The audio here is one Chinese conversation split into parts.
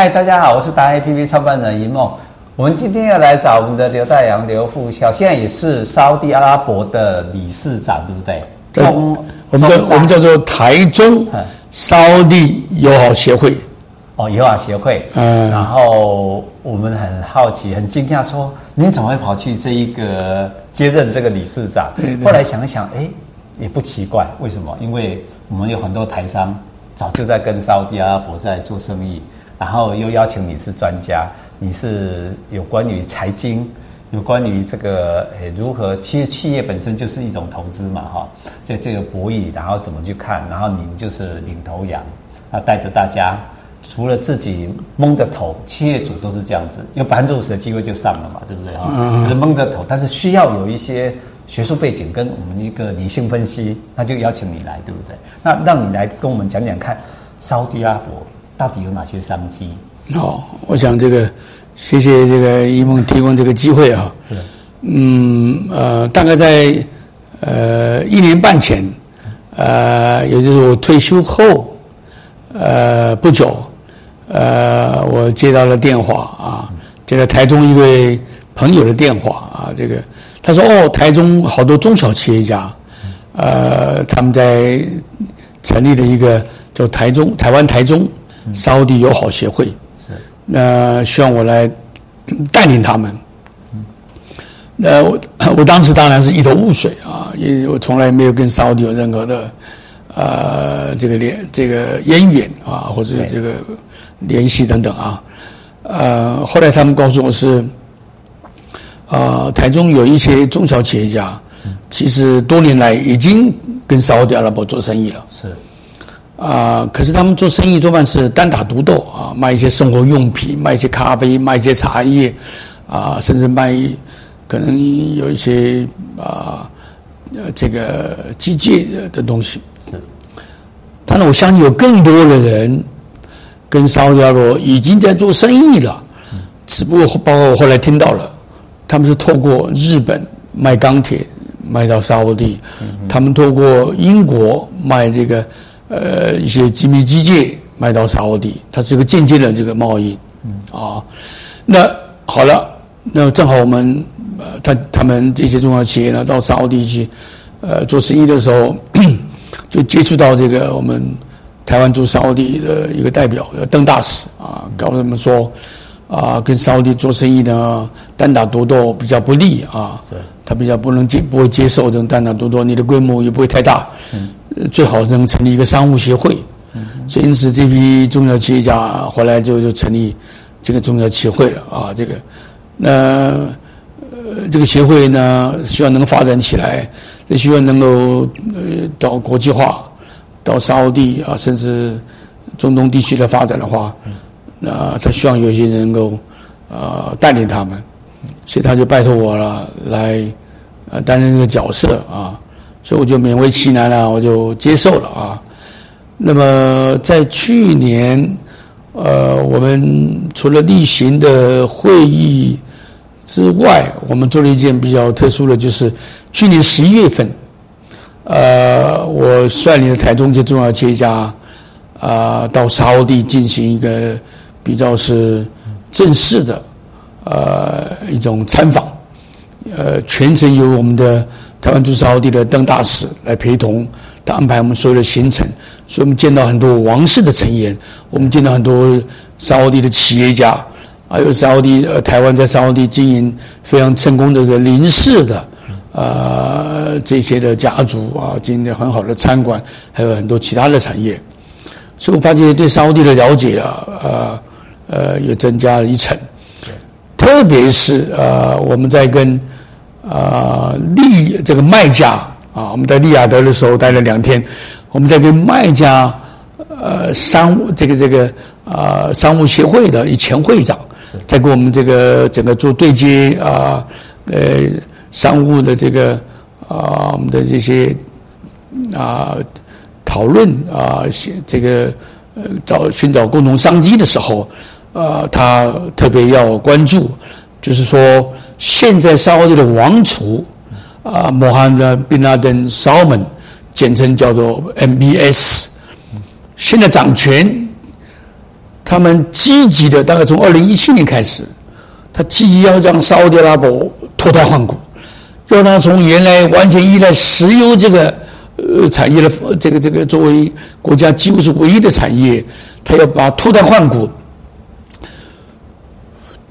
嗨，大家好，我是达人 APP 创办人一梦。我们今天要来找我们的刘大洋刘副校，现在也是沙乌地阿拉伯的理事长，对不对？对中，我们叫我们叫做台中沙乌地友好协会。哦，友好协会。嗯。然后我们很好奇，很惊讶，说您怎么会跑去这一个接任这个理事长？对，对。后来想一想，哎，也不奇怪，为什么？因为我们有很多台商。早就在跟沙乌地阿拉伯在做生意，然后又邀请你是专家，你是有关于财经，有关于这个诶如何，其实企业本身就是一种投资嘛，哈，在这个博弈，然后怎么去看，然后您就是领头羊，啊，带着大家，除了自己蒙着头，企业主都是这样子，有百分之五十的机会就上了嘛，对不对哈？嗯，是。蒙着头，但是需要有一些。学术背景跟我们一个理性分析，那就邀请你来，对不对？那让你来跟我们讲讲看，沙乌地阿拉伯到底有哪些商机？哦，我想这个，谢谢这个一梦提供这个机会啊。是。嗯呃，大概在呃一年半前，呃，也就是我退休后，呃不久，呃，我接到了电话啊，接到台中一位朋友的电话啊，这个。他说：“哦，台中好多中小企业家，呃，他们在成立了一个叫台中台湾台中沙乌地友好协会，是，那希望我来带领他们。那我 我当时当然是一头雾水啊，因为我从来没有跟沙乌地有任何的呃这个联这个渊源啊，或者这个联系等等啊，呃，后来他们告诉我是。”啊、呃，台中有一些中小企业家，其实多年来已经跟沙乌地阿拉伯做生意了。是，啊、呃，可是他们做生意多半是单打独斗啊，卖一些生活用品，卖一些咖啡，卖一些茶叶，啊、呃，甚至卖可能有一些啊，呃，这个机械的东西。是，当然我相信有更多的人跟沙乌地阿拉伯已经在做生意了，只不过包括我后来听到了。他们是透过日本卖钢铁卖到沙乌地，他们透过英国卖这个呃一些精密机械卖到沙乌地，它是一个间接的这个贸易，啊，那好了，那正好我们呃他他们这些中小企业呢到沙乌地去呃做生意的时候，就接触到这个我们台湾驻沙乌地的一个代表邓大使啊，告诉他们说。啊，跟沙乌地做生意呢，单打独斗比较不利啊。是，他比较不能接，不会接受这种单打独斗，你的规模也不会太大。嗯，最好能成立一个商务协会。嗯，所以因此这批中小企业家后来就就成立这个中小企业会了啊。这个，那呃，这个协会呢，希望能够发展起来，这希望能够呃到国际化，到沙乌地啊，甚至中东地区的发展的话。那他希望有些人能够，呃，带领他们，所以他就拜托我了，来，呃，担任这个角色啊，所以我就勉为其难了，我就接受了啊。那么在去年，呃，我们除了例行的会议之外，我们做了一件比较特殊的，就是去年十一月份，呃，我率领的台中一些重要企业家，啊、到沙乌地进行一个。比较是正式的，呃，一种参访，呃，全程由我们的台湾驻沙乌地的邓大使来陪同，他安排我们所有的行程，所以我们见到很多王室的成员，我们见到很多沙乌地的企业家，还有沙乌地呃台湾在沙乌地经营非常成功的一个林氏的，呃，这些的家族啊，经营的很好的餐馆，还有很多其他的产业，所以我发现对沙乌地的了解啊，呃。呃，又增加了一层，特别是呃，我们在跟啊利这个卖家啊，我们在利雅得的时候待了两天，我们在跟卖家呃商务这个这个啊、呃、商务协会的以前会长，在跟我们这个整个做对接啊呃商务的这个啊我们的这些啊讨论啊这个呃找寻找共同商机的时候。呃，他特别要关注，就是说，现在沙乌地的王储啊，穆罕默德·宾拉登·沙门，简称叫做 MBS，现在掌权，他们积极的，大概从二零一七年开始，他积极要让沙乌地阿拉伯脱胎换骨，要他从原来完全依赖石油这个呃产业的这个这个作为国家几乎是唯一的产业，他要把脱胎换骨，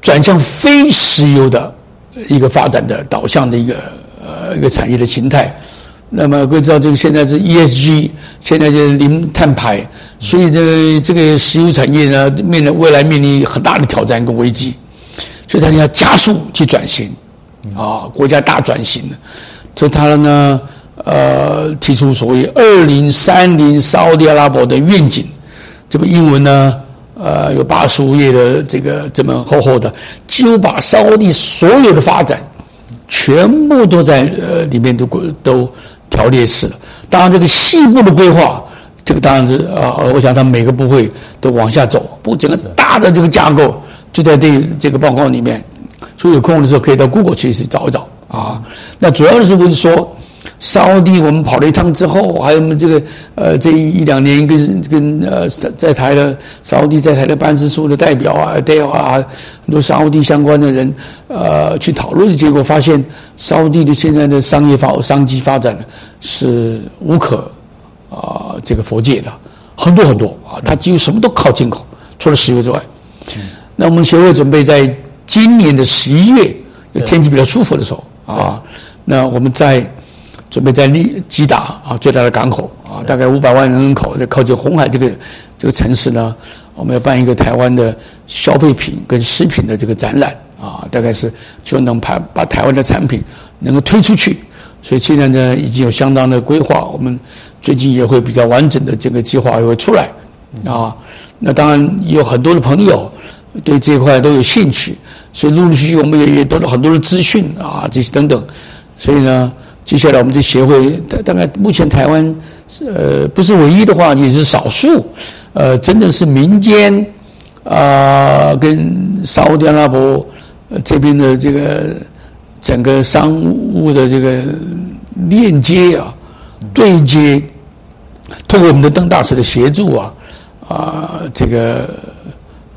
转向非石油的一个发展的导向的一个呃一个产业的形态。那么各位知道，这个现在是 ESG，现在就是零碳排，所以这个这个石油产业呢，面临未来面临很大的挑战跟危机，所以它要加速去转型，啊，国家大转型，所以他呢，呃，提出所谓二零三零沙乌地阿拉伯的愿景，这个英文呢，呃，有八十五页的这个这么厚厚的，几乎把沙地所有的发展，全部都在呃里面都都。条列式了，当然这个细部的规划，这个当然是啊，我想他每个部会都往下走，不，整个大的这个架构就在这这个报告里面，所以有空的时候可以到 Google 去去找一找啊。那主要是不是说，沙乌地我们跑了一趟之后，还有我们这个呃这一一两年跟跟呃在在台的沙乌地在台的办事处的代表啊、代表啊，很多沙乌地相关的人呃去讨论的结果，发现沙乌地的现在的商业发商机发展是无可啊、呃、这个佛界的很多很多啊，它几乎什么都靠进口，除了石油之外。那我们协会准备在今年的十一月，天气比较舒服的时候啊，那我们在。准备在利吉达啊，最大的港口啊，大概五百万人口，在靠近红海这个这个城市呢，我们要办一个台湾的消费品跟食品的这个展览啊，大概是就能把把台湾的产品能够推出去，所以现在呢已经有相当的规划，我们最近也会比较完整的这个计划也会出来啊。那当然有很多的朋友对这一块都有兴趣，所以陆陆续续我们也也得到很多的资讯啊，这些等等，所以呢。接下来，我们这协会大大概目前台湾呃不是唯一的话，也是少数，呃，真的是民间啊、跟沙乌地阿拉伯这边的这个整个商务的这个链接啊对接，通过我们的邓大使的协助啊啊、这个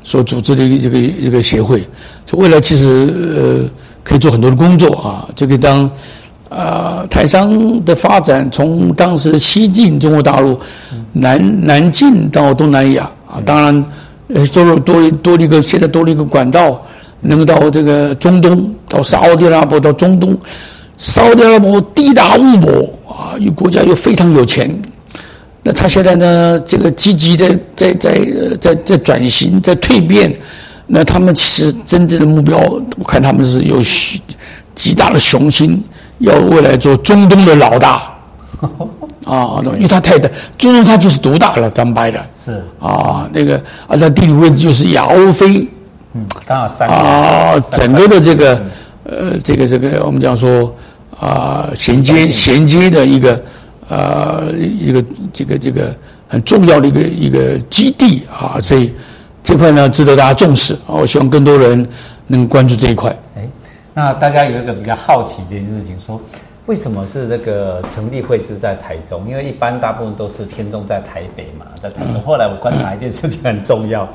所组织的一个这个一个协会，就未来其实呃可以做很多的工作啊，这个当。呃，台商的发展从当时西进中国大陆，南南进到东南亚啊，当然，呃，多了多多了一个，现在多了一个管道，能够到这个中东，到沙乌地阿拉伯，到中东，沙乌地阿拉伯地大物博啊，又国家又非常有钱，那他现在呢，这个积极在在在在在转型，在蜕变，那他们其实真正的目标，我看他们是有极大的雄心。要未来做中东的老大，啊，因为他太大，中东他就是独大了，当掰的，是。啊，那个啊，它地理位置就是亚欧非，嗯，刚好三啊，整个的这个呃，这个这个我们讲说啊，衔接衔接的一个呃一个这个这个很重要的一个一个基地啊，所以这块呢值得大家重视啊，我希望更多人能关注这一块。那大家有一个比较好奇的事情，说为什么是这个成立会是在台中？因为一般大部分都是偏重在台北嘛，在台中。后来我观察一件事情很重要，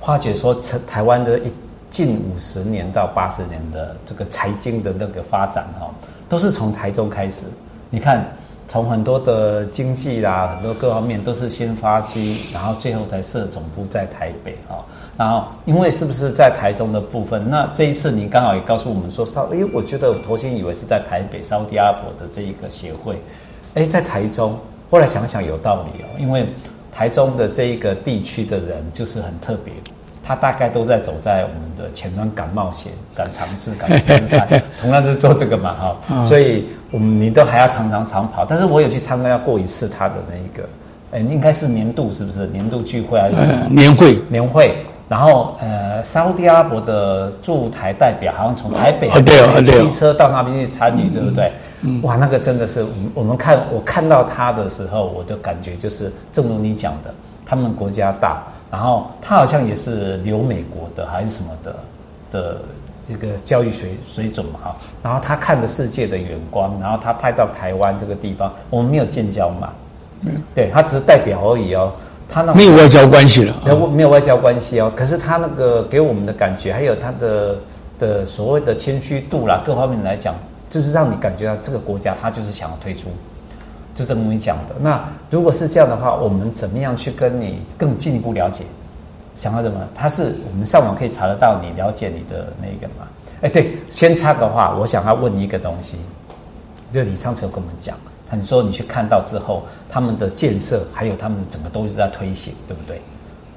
发觉说台湾的一近五十年到八十年的这个财经的那个发展哈，都是从台中开始。你看，从很多的经济啦，很多各方面都是先发迹，然后最后才设总部在台北啊。然后，因为是不是在台中的部分？那这一次您刚好也告诉我们说，稍，哎，我觉得我头先以为是在台北沙乌地阿拉伯的这一个协会，哎，在台中。后来想想有道理哦，因为台中的这一个地区的人就是很特别，他大概都在走在我们的前端，敢冒险、敢尝试、敢试试看，同样是做这个嘛，哈。所以我们你都还要常常长跑，但是我有去参加过一次他的那一个，哎，应该是年度是不是年度聚会还是什么？年会，年会。然后，呃，沙乌地阿拉伯的驻台代表好像从台北骑车到那边去参与，对不对？哇，那个真的是，我们看我看到他的时候，我的感觉就是，正如你讲的，他们国家大，然后他好像也是留美国的还是什么的的这个教育水水准嘛，哈。然后他看的世界的远光，然后他派到台湾这个地方，我们没有建交嘛，对，他只是代表而已哦。他那没有外交关系了，没有没有外交关系哦。可是他那个给我们的感觉，还有他的的所谓的谦虚度啦，各方面来讲，就是让你感觉到这个国家他就是想要退出，就这么你讲的。那如果是这样的话，我们怎么样去跟你更进一步了解？想要什么？他是我们上网可以查得到你了解你的那个嘛？哎，对，先插个话，我想要问你一个东西，就你上次有跟我们讲，你说你去看到之后，他们的建设还有他们的整个都是在推行，对不对？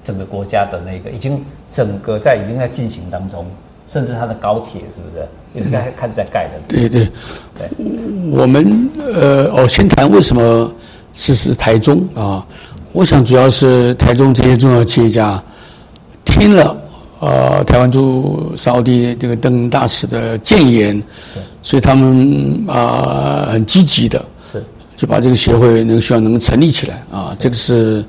整个国家的那个已经整个在已经在进行当中，甚至它的高铁是不是也是开开始在盖的？对对对，我们呃，我先谈为什么支持台中啊？我想主要是台中这些重要企业家。听了，呃，台湾驻沙乌地这个邓大使的建言，所以他们啊、呃、很积极的，是就把这个协会能希望能成立起来啊，这个是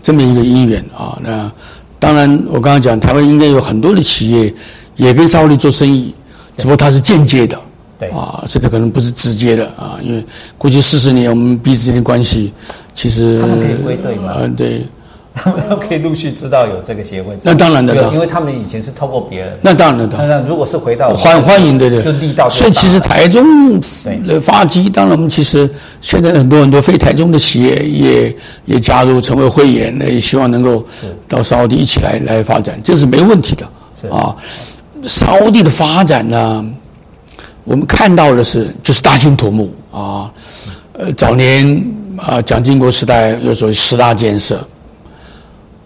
这么一个因缘啊。那当然，我刚刚讲台湾应该有很多的企业也跟沙威利做生意，只不过它是间接的，对啊，所以可能不是直接的啊。因为过去四十年我们彼此间的关系，其实他们可以归队嘛？嗯、呃，对。他们都可以陆续知道有这个协会，那当然的，因为他们以前是透过别人。那当然的，那如果是回到欢欢迎，的对，就力道。所以其实台中的发迹，当然我们其实现在很多很多非台中的企业也也加入成为会员，也希望能够到沙乌地一起来来发展，这是没问题的。是啊，沙乌地的发展呢，我们看到的是就是大兴土木啊，呃，早年啊蒋经国时代有所谓十大建设。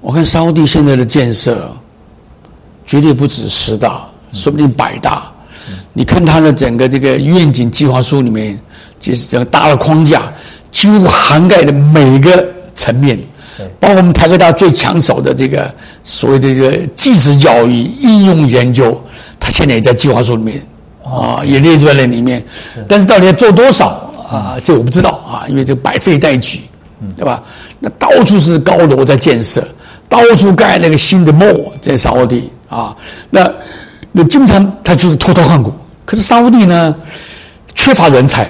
我看沙乌地现在的建设，绝对不止十大，说不定百大。你看它的整个这个愿景计划书里面，就是整个大的框架，几乎涵盖的每一个层面，包括我们台科大最抢手的这个所谓的这个技职教育应用研究，它现在也在计划书里面啊，也列在那里面。但是到底要做多少啊？这我不知道啊，因为这个百废待举，对吧？那到处是高楼在建设。到处盖那个新的 mall 在沙乌地啊，那那经常他就是脱胎换骨。可是沙乌地呢，缺乏人才，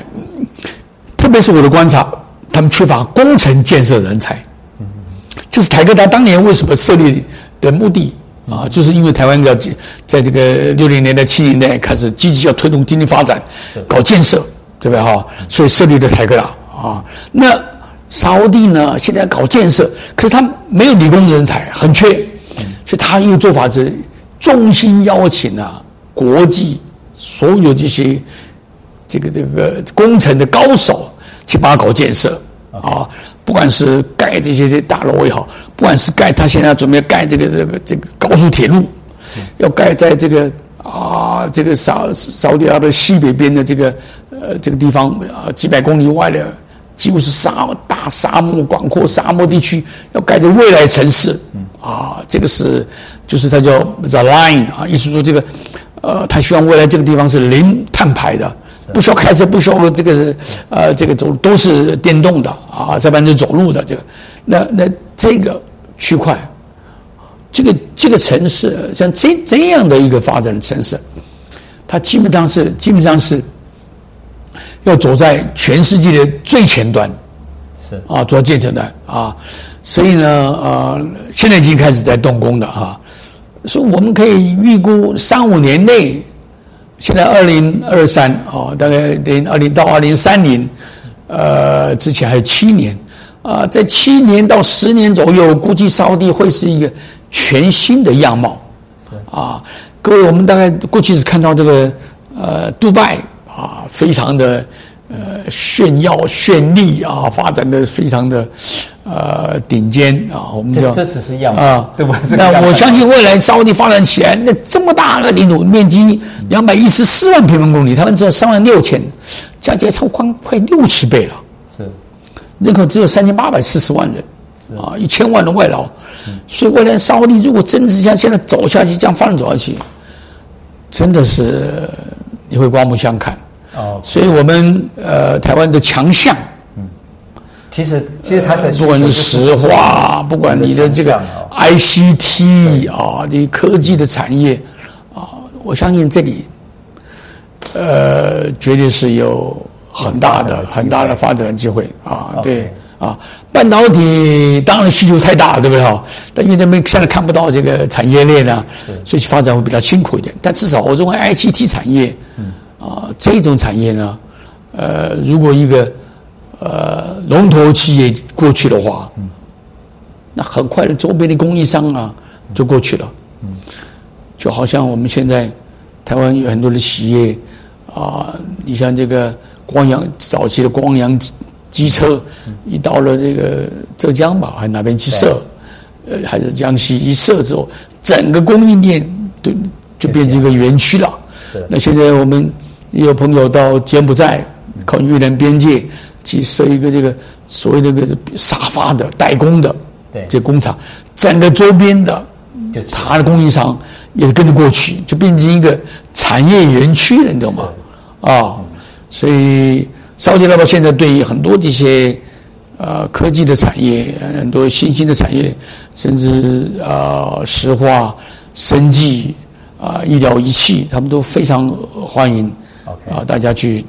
特别是我的观察，他们缺乏工程建设人才。就是台科大当年为什么设立的目的啊，就是因为台湾要在这个六零年代、七零年代开始积极要推动经济发展，搞建设，对不对哈？所以设立的台科大啊，那。沙乌地呢，现在搞建设，可是他没有理工人才，很缺，所以他一个做法是，衷心邀请啊，国际所有这些这个这个工程的高手去帮他搞建设啊，不管是盖这些大楼也好，不管是盖他现在准备盖这个这个这个高速铁路，要盖在这个啊这个沙沙乌地阿拉伯西北边的这个呃这个地方啊几百公里外的。几乎是沙大沙漠广阔沙漠地区要盖的未来城市，啊，这个是就是它叫 The Line 啊，意思说这个，呃，他希望未来这个地方是零碳排的，不需要开车，不需要这个呃这个走都是电动的啊，这般是走路的这个，那那这个区块，这个这个城市像这这样的一个发展的城市，它基本上是基本上是。要走在全世界的最前端，是。啊，做建设的啊，所以呢，呃，现在已经开始在动工的啊，所以我们可以预估三五年内，现在二零二三啊，大概零二零到二零三零，呃，之前还有七年啊，在七年到十年左右，估计沙乌地会是一个全新的样貌，是。啊，各位，我们大概过去是看到这个呃，杜拜。啊，非常的呃炫耀绚丽啊，发展的非常的呃顶尖啊，我们叫这，这只是样啊，对吧？那我相信未来沙乌地发展起来，那这么大的领土面积两百一十四万平方公里，他们只有三万六千，加起来超宽快六十倍了。是，人口只有三千八百四十万人，是啊，一千万的外劳，嗯、所以未来沙乌地如果真的是像现在走下去这样发展走下去，真的是你会刮目相看。哦，所以我们呃，台湾的强项，嗯，其实其实它的不管是石化，不管你的这个 ICT 啊，这些科技的产业啊，我相信这里呃，绝对是有很大的很大的发展的机会啊，对啊，半导体当然需求太大，对不对？哈？但因为他们现在看不到这个产业链呢，所以发展会比较辛苦一点。但至少我认为 ICT 产业，啊，这种产业呢，呃，如果一个呃龙头企业过去的话，那很快的周边的供应商啊就过去了。就好像我们现在台湾有很多的企业啊，你像这个光阳早期的光阳。机车一到了这个浙江吧，还哪边去设？呃，还是江西一设之后，整个供应链就就变成一个园区了。是。那现在我们也有朋友到柬埔寨靠越南边界去设一个这个所谓的这个沙发的代工的这工厂，整个周边的他的供应商也跟着过去，就变成一个产业园区了，你懂吗？啊，所以。沙乌地阿拉伯现在对于很多这些呃科技的产业，很多新兴的产业，甚至啊、呃、石化、生技啊、呃、医疗仪器，他们都非常欢迎啊 Okay.、呃、大家去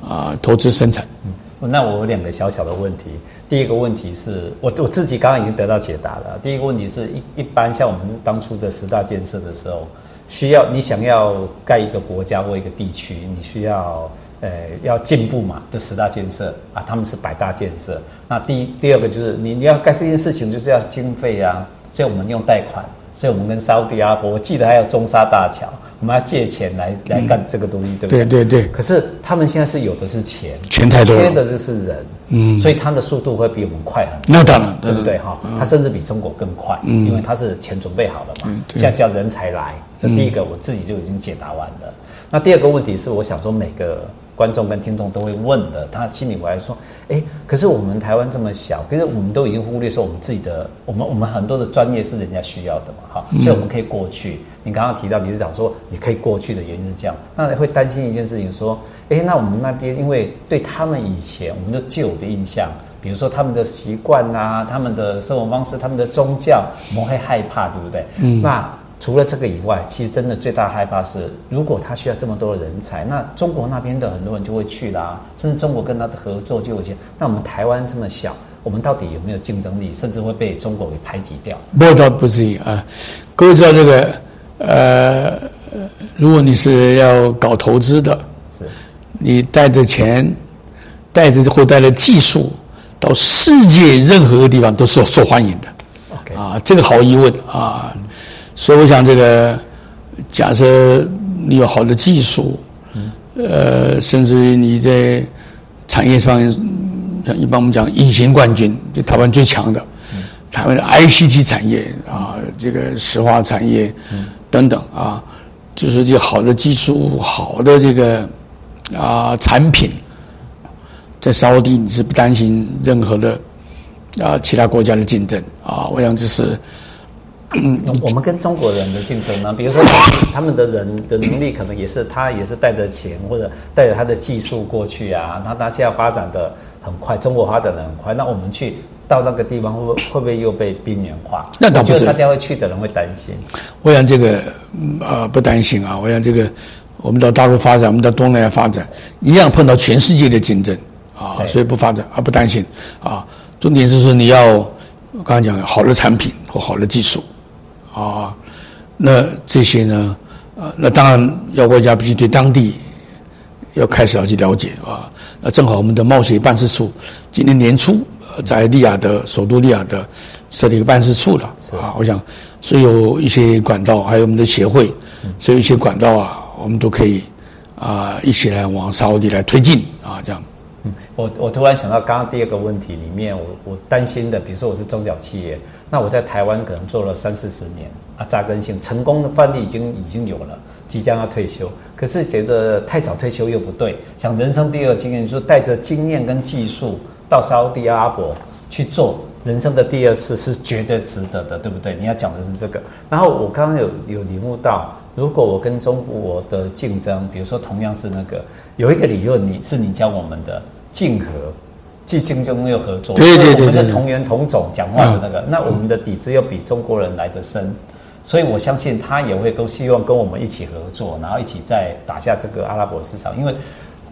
啊、呃、投资生产。嗯，那我有两个小小的问题。第一个问题是我我自己刚刚已经得到解答了。第一个问题是一一般像我们当初的十大建设的时候，需要你想要盖一个国家或一个地区，你需要。呃，要进步嘛，就十大建设啊，他们是百大建设。那第一、第二个就是你你要干这件事情，就是要经费啊，所以我们用贷款，所以我们跟沙乌地阿拉伯，我记得还有中沙大桥，我们要借钱来来干这个东西，嗯、对不对？对对对。可是他们现在是有的是钱，钱太多了，缺的就是人，嗯，所以他的速度会比我们快很多。那当然，对不对哈？他甚至比中国更快，嗯，因为他是钱准备好了嘛，嗯、现在叫人才来。这第一个我自己就已经解答完了。嗯、那第二个问题是，我想说每个。观众跟听众都会问的，他心里会说：“哎，可是我们台湾这么小，可是我们都已经忽略说我们自己的，我们我们很多的专业是人家需要的嘛，哈，所以我们可以过去。你刚刚提到理事长说你可以过去的原因是这样，那会担心一件事情，说：哎，那我们那边因为对他们以前我们的旧的印象，比如说他们的习惯啊，他们的生活方式，他们的宗教，我们会害怕，对不对？嗯，那。除了这个以外，其实真的最大害怕是，如果他需要这么多的人才，那中国那边的很多人就会去啦，甚至中国跟他的合作就有些。那我们台湾这么小，我们到底有没有竞争力，甚至会被中国给排挤掉？不，倒不至于啊。各位知道这个，呃，如果你是要搞投资的，是，你带着钱，带着或带着技术，到世界任何个地方都是受欢迎的。啊，这个毫无疑问啊。所以我想，这个假设你有好的技术，呃，甚至于你在产业上，像一般我们讲隐形冠军，就台湾最强的，台湾的 ICT 产业啊，这个石化产业等等啊，就是这好的技术、好的这个啊产品，在沙乌地你是不担心任何的啊其他国家的竞争啊，我想这是。嗯，我们跟中国人的竞争呢，比如说他们的人的能力可能也是他也是带着钱或者带着他的技术过去啊，那他现在发展的很快，中国发展的很快，那我们去到那个地方会不会会不会又被边缘化？那倒不是，大家会去的人会担心。我想这个呃不担心啊，我想这个我们到大陆发展，我们到东南亚发展，一样碰到全世界的竞争啊，所以不发展啊不担心啊。重点是说你要我刚才讲好的产品和好的技术。啊，那这些呢？啊，那当然要国家必须对当地要开始要去了解啊。那正好我们的贸协办事处今年年初在利雅得首都利雅得设立一个办事处了是啊。我想，所以有一些管道，还有我们的协会，所以一些管道啊，我们都可以啊一起来往沙乌地来推进啊，这样。嗯，我我突然想到刚刚第二个问题里面，我我担心的，比如说我是中小企业。那我在台湾可能做了三四十年啊，扎根性成功的范例已经已经有了，即将要退休，可是觉得太早退休又不对，想人生第二经验，就是带着经验跟技术到沙乌地阿拉伯去做人生的第二次，是绝对值得的，对不对？你要讲的是这个。然后我刚刚有有领悟到，如果我跟中国的竞争，比如说同样是那个有一个理论，你是你教我们的竞合。既竞争又合作，对对对，我们是同源同种讲话的那个，那我们的底子又比中国人来得深，所以我相信他也会都希望跟我们一起合作，然后一起再打下这个阿拉伯市场，因为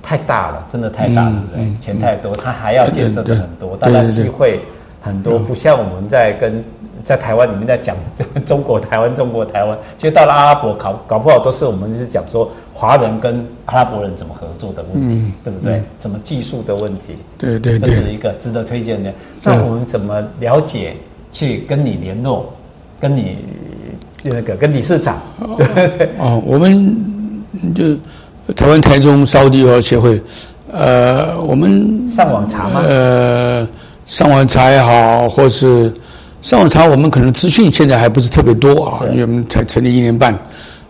太大了，真的太大了，对不对？钱太多，他还要建设的很多，大家机会很多不像我们在跟在台湾里面在讲中国台湾中国台湾，其实到了阿拉伯搞搞不好都是我们是讲说华人跟阿拉伯人怎么合作的问题，嗯、对不对？嗯、怎么技术的问题？对对对，这是一个值得推荐的。那我们怎么了解？去跟你联络，跟你那个跟理事长，对对对。哦，我们就台湾台中沙乌地友好协会，呃，我们上网查吗？呃，上网查也好，或是上网查，我们可能资讯现在还不是特别多啊，因为我们才成立一年半，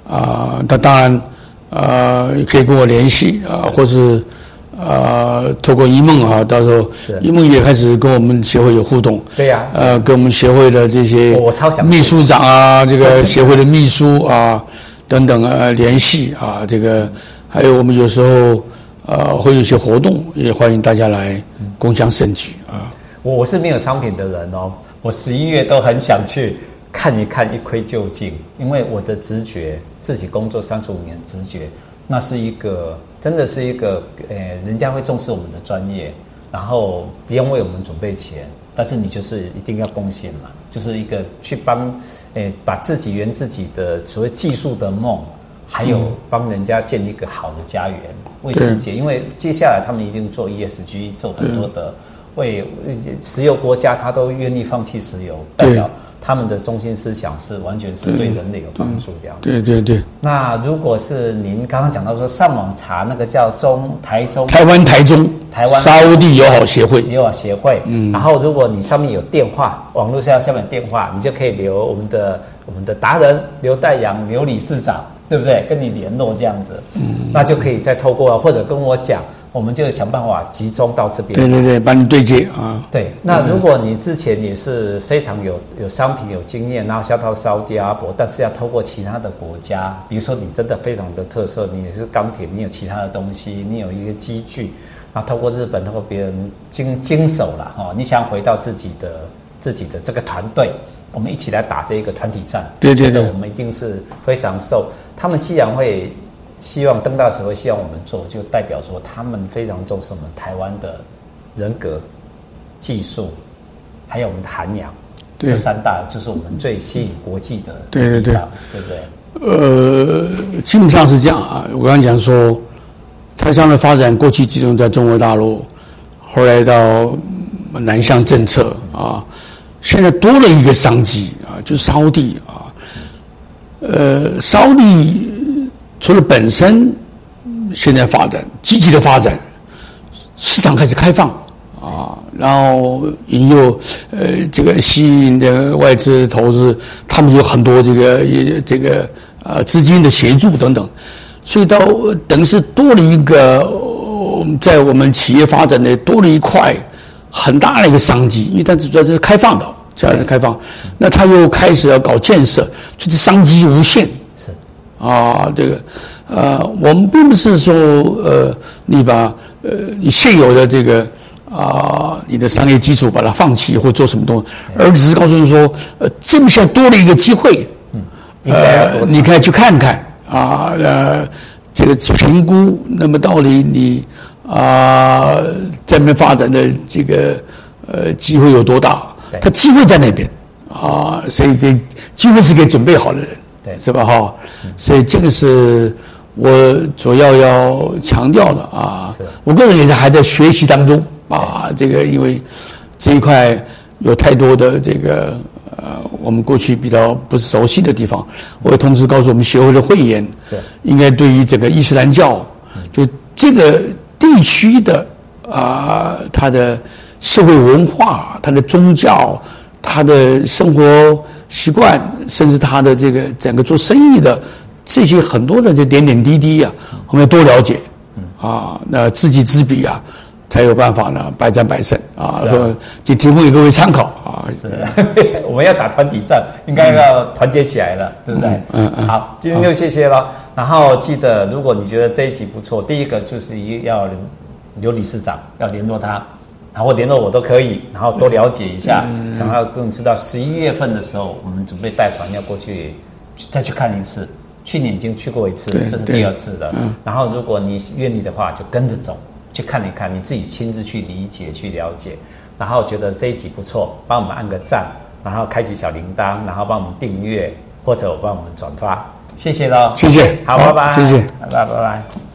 啊、呃，那当然，呃，可以跟我联系啊，或是。呃，透过一梦啊，到时候一梦也开始跟我们协会有互动。对呀。呃，跟我们协会的这些秘书长啊，这个协会的秘书啊等等啊联系啊，这个还有我们有时候呃会有一些活动，也欢迎大家来共享盛举啊。我我是没有商品的人哦，我十一月都很想去看一看，一窥究竟，因为我的直觉，自己工作三十五年的直觉。那是一个，真的是一个，呃，人家会重视我们的专业，然后不用为我们准备钱，但是你就是一定要贡献嘛，就是一个去帮，呃，把自己圆自己的所谓技术的梦，还有帮人家建立一个好的家园，为世界，因为接下来他们已经做 ESG，做很多的为石油国家，他都愿意放弃石油，代表。他们的中心思想是完全是对人类有帮助这样子。对对对。那如果是您刚刚讲到说上网查那个叫中台中台湾台中台湾沙乌地友好协会友好协会，嗯，然后如果你上面有电话，网络上下面有电话，你就可以留我们的我们的达人刘代阳刘理事长，对不对？跟你联络这样子，嗯，那就可以再透过或者跟我讲。我们就想办法集中到这边。对对对，帮你对接啊。对，那如果你之前也是非常有有商品有经验，然后销到沙乌地阿拉伯，但是要透过其他的国家，比如说你真的非常的特色，你也是钢铁，你有其他的东西，你有一些机具，然后透过日本，透过别人经经手了哈，你想回到自己的自己的这个团队，我们一起来打这一个团体战。对对对，我们一定是非常受他们既然会。希望登大使会希望我们做，就代表说他们非常重视我们台湾的人格、技术，还有我们的涵养，这三大就是我们最吸引国际的。对对对，对不对？呃，基本上是这样啊。我刚刚讲说，台商的发展过去集中在中国大陆，后来到南向政策啊，现在多了一个商机啊，就是沙地啊，呃，沙地。除了本身现在发展积极的发展，市场开始开放啊，然后引诱呃这个吸引的外资投资，他们有很多这个也这个呃资金的协助等等，所以到等于是多了一个在我们企业发展的多了一块很大的一个商机，因为它主要是开放的，主要是开放，那他又开始要搞建设，所以这商机无限。啊，这个，呃，我们并不是说，呃，你把呃你现有的这个啊，你的商业基础把它放弃或做什么东西，而只是告诉你说，呃，这么下多了一个机会，嗯，呃，你可以去看看啊，呃，这个评估，那么到底你啊这边发展的这个呃机会有多大？它机会在那边啊，所以给机会是给准备好的人。对，是吧？哈，所以这个是我主要要强调的啊。是，我个人也是还在学习当中啊。这个因为这一块有太多的这个呃，我们过去比较不是熟悉的地方，我也同时告诉我们协会的会员，是应该对于这个伊斯兰教，就这个地区的啊，它的社会文化、它的宗教、它的生活。习惯，甚至他的这个整个做生意的这些很多的这点点滴滴啊，我们要多了解，啊，那知己知彼啊，才有办法呢，百战百胜啊。说就提供给各位参考啊。是，我们要打团体战，应该要团结起来了，对不对？嗯嗯。好，今天就谢谢了。然后记得，如果你觉得这一集不错，第一个就是一要刘理事长要联络他。然后联络我都可以，然后多了解一下，嗯、想要更知道十一月份的时候，我们准备带团要过去再去看一次。去年已经去过一次，这是第二次的。嗯、然后如果你愿意的话，就跟着走去看一看，你自己亲自去理解去了解。然后觉得这一集不错，帮我们按个赞，然后开启小铃铛，然后帮我们订阅或者帮我们转发，谢谢喽，谢谢，好，拜拜，谢谢，拜拜，拜拜。